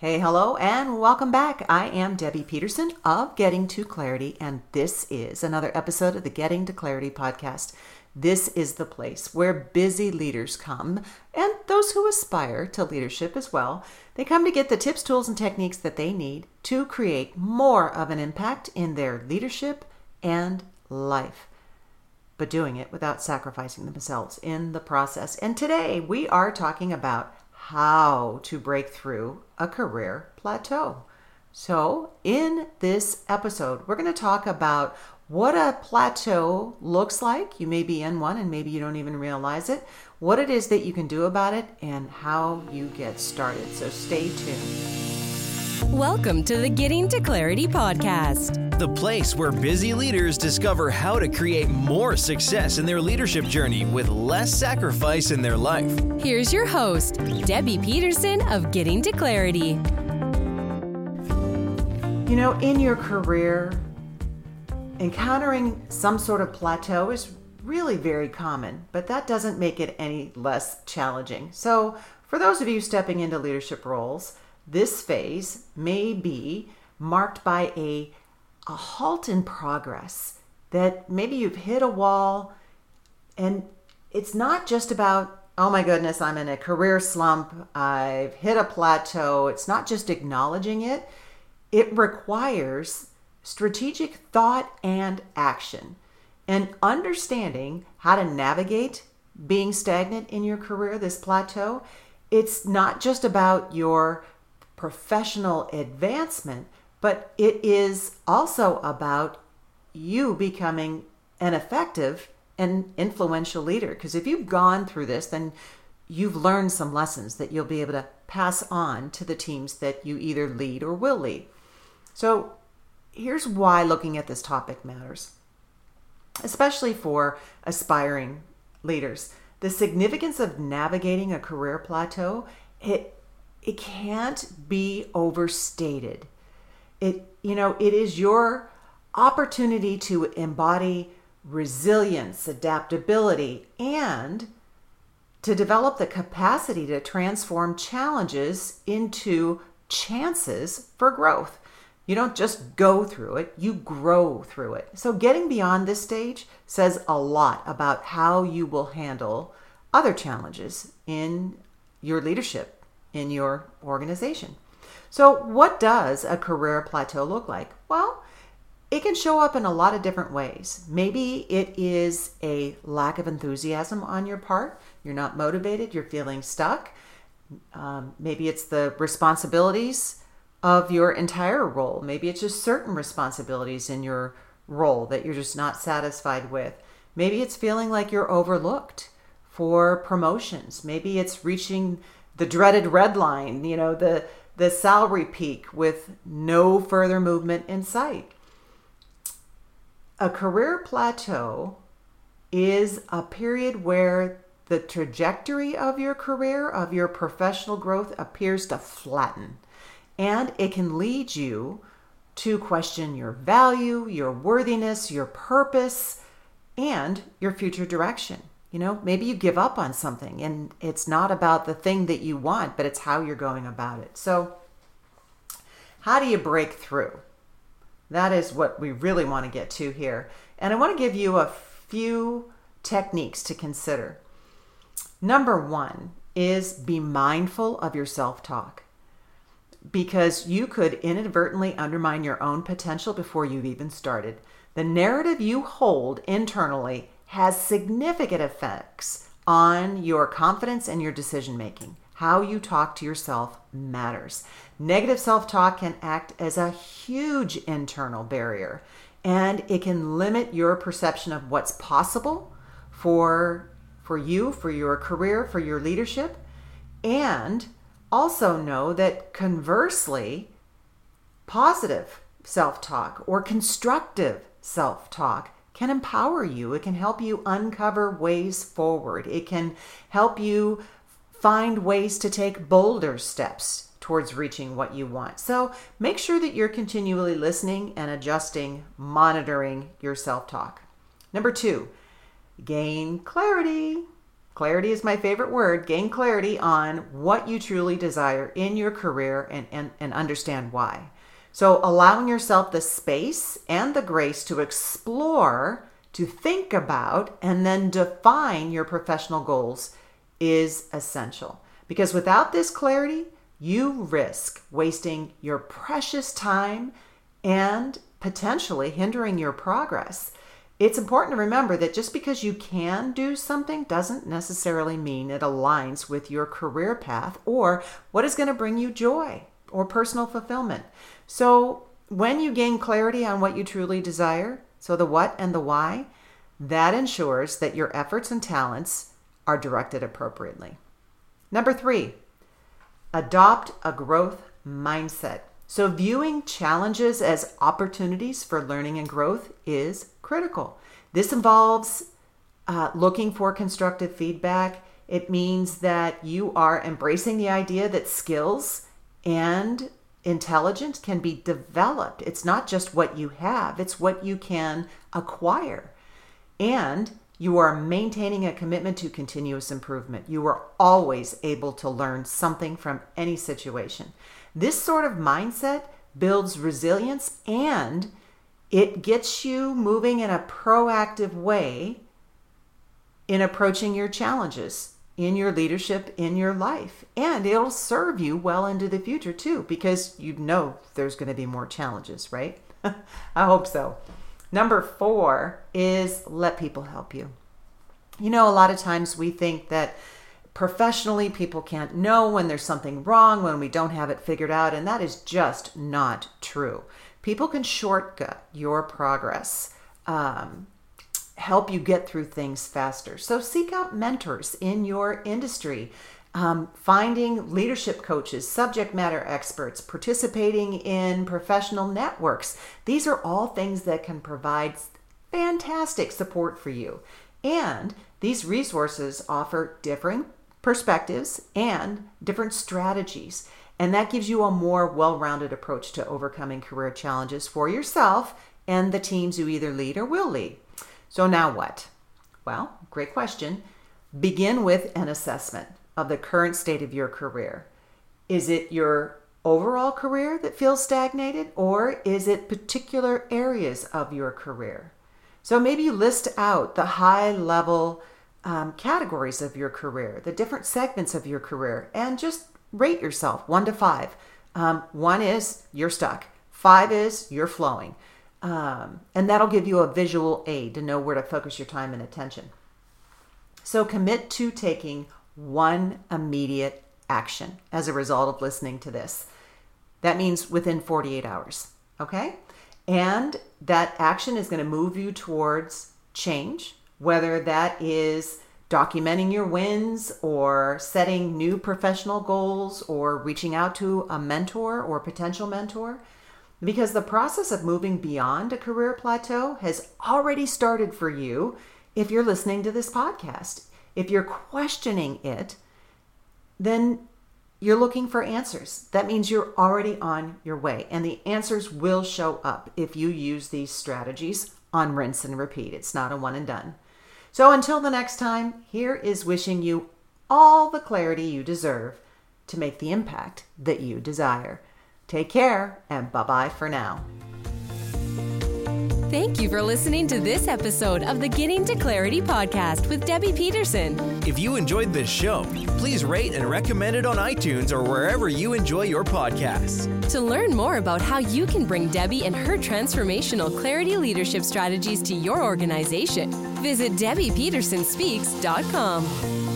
Hey, hello, and welcome back. I am Debbie Peterson of Getting to Clarity, and this is another episode of the Getting to Clarity podcast. This is the place where busy leaders come, and those who aspire to leadership as well. They come to get the tips, tools, and techniques that they need to create more of an impact in their leadership and life, but doing it without sacrificing themselves in the process. And today we are talking about how to break through a career plateau. So, in this episode, we're going to talk about what a plateau looks like. You may be in one and maybe you don't even realize it, what it is that you can do about it, and how you get started. So, stay tuned. Welcome to the Getting to Clarity podcast the place where busy leaders discover how to create more success in their leadership journey with less sacrifice in their life. Here's your host, Debbie Peterson of Getting to Clarity. You know, in your career, encountering some sort of plateau is really very common, but that doesn't make it any less challenging. So, for those of you stepping into leadership roles, this phase may be marked by a a halt in progress that maybe you've hit a wall and it's not just about oh my goodness i'm in a career slump i've hit a plateau. It's not just acknowledging it. It requires strategic thought and action and understanding how to navigate being stagnant in your career this plateau. It's not just about your professional advancement but it is also about you becoming an effective and influential leader. Because if you've gone through this, then you've learned some lessons that you'll be able to pass on to the teams that you either lead or will lead. So here's why looking at this topic matters, especially for aspiring leaders. The significance of navigating a career plateau, it it can't be overstated. It, you know, it is your opportunity to embody resilience, adaptability, and to develop the capacity to transform challenges into chances for growth. You don't just go through it, you grow through it. So, getting beyond this stage says a lot about how you will handle other challenges in your leadership, in your organization. So, what does a career plateau look like? Well, it can show up in a lot of different ways. Maybe it is a lack of enthusiasm on your part. You're not motivated, you're feeling stuck. Um, maybe it's the responsibilities of your entire role. Maybe it's just certain responsibilities in your role that you're just not satisfied with. Maybe it's feeling like you're overlooked for promotions. Maybe it's reaching the dreaded red line, you know, the the salary peak with no further movement in sight. A career plateau is a period where the trajectory of your career, of your professional growth, appears to flatten. And it can lead you to question your value, your worthiness, your purpose, and your future direction. You know, maybe you give up on something and it's not about the thing that you want, but it's how you're going about it. So, how do you break through? That is what we really want to get to here. And I want to give you a few techniques to consider. Number one is be mindful of your self talk because you could inadvertently undermine your own potential before you've even started. The narrative you hold internally has significant effects on your confidence and your decision making. How you talk to yourself matters. Negative self talk can act as a huge internal barrier and it can limit your perception of what's possible for, for you, for your career, for your leadership. And also know that conversely, positive self talk or constructive self talk can empower you. It can help you uncover ways forward. It can help you find ways to take bolder steps towards reaching what you want. So make sure that you're continually listening and adjusting, monitoring your self talk. Number two, gain clarity. clarity is my favorite word, gain clarity on what you truly desire in your career and, and, and understand why. So, allowing yourself the space and the grace to explore, to think about, and then define your professional goals is essential. Because without this clarity, you risk wasting your precious time and potentially hindering your progress. It's important to remember that just because you can do something doesn't necessarily mean it aligns with your career path or what is going to bring you joy or personal fulfillment. So, when you gain clarity on what you truly desire, so the what and the why, that ensures that your efforts and talents are directed appropriately. Number three, adopt a growth mindset. So, viewing challenges as opportunities for learning and growth is critical. This involves uh, looking for constructive feedback. It means that you are embracing the idea that skills and intelligence can be developed. It's not just what you have, it's what you can acquire. And you are maintaining a commitment to continuous improvement. You are always able to learn something from any situation. This sort of mindset builds resilience and it gets you moving in a proactive way in approaching your challenges in your leadership in your life. And it'll serve you well into the future too, because you know there's going to be more challenges, right? I hope so. Number four is let people help you. You know, a lot of times we think that professionally people can't know when there's something wrong, when we don't have it figured out, and that is just not true. People can shortcut your progress. Um, help you get through things faster. So seek out mentors in your industry. Um, finding leadership coaches, subject matter experts, participating in professional networks. These are all things that can provide fantastic support for you. And these resources offer differing perspectives and different strategies. And that gives you a more well rounded approach to overcoming career challenges for yourself and the teams you either lead or will lead. So now what? Well, great question. Begin with an assessment of the current state of your career. Is it your overall career that feels stagnated, or is it particular areas of your career? So maybe list out the high level um, categories of your career, the different segments of your career, and just rate yourself one to five. Um, one is you're stuck, five is you're flowing. Um, and that'll give you a visual aid to know where to focus your time and attention. So commit to taking one immediate action as a result of listening to this. That means within 48 hours, okay? And that action is going to move you towards change, whether that is documenting your wins or setting new professional goals or reaching out to a mentor or potential mentor because the process of moving beyond a career plateau has already started for you if you're listening to this podcast. If you're questioning it, then you're looking for answers. That means you're already on your way, and the answers will show up if you use these strategies on rinse and repeat. It's not a one and done. So until the next time, here is wishing you all the clarity you deserve to make the impact that you desire. Take care and bye bye for now. Thank you for listening to this episode of the Getting to Clarity podcast with Debbie Peterson. If you enjoyed this show, please rate and recommend it on iTunes or wherever you enjoy your podcasts. To learn more about how you can bring Debbie and her transformational clarity leadership strategies to your organization, visit DebbiePetersonSpeaks.com.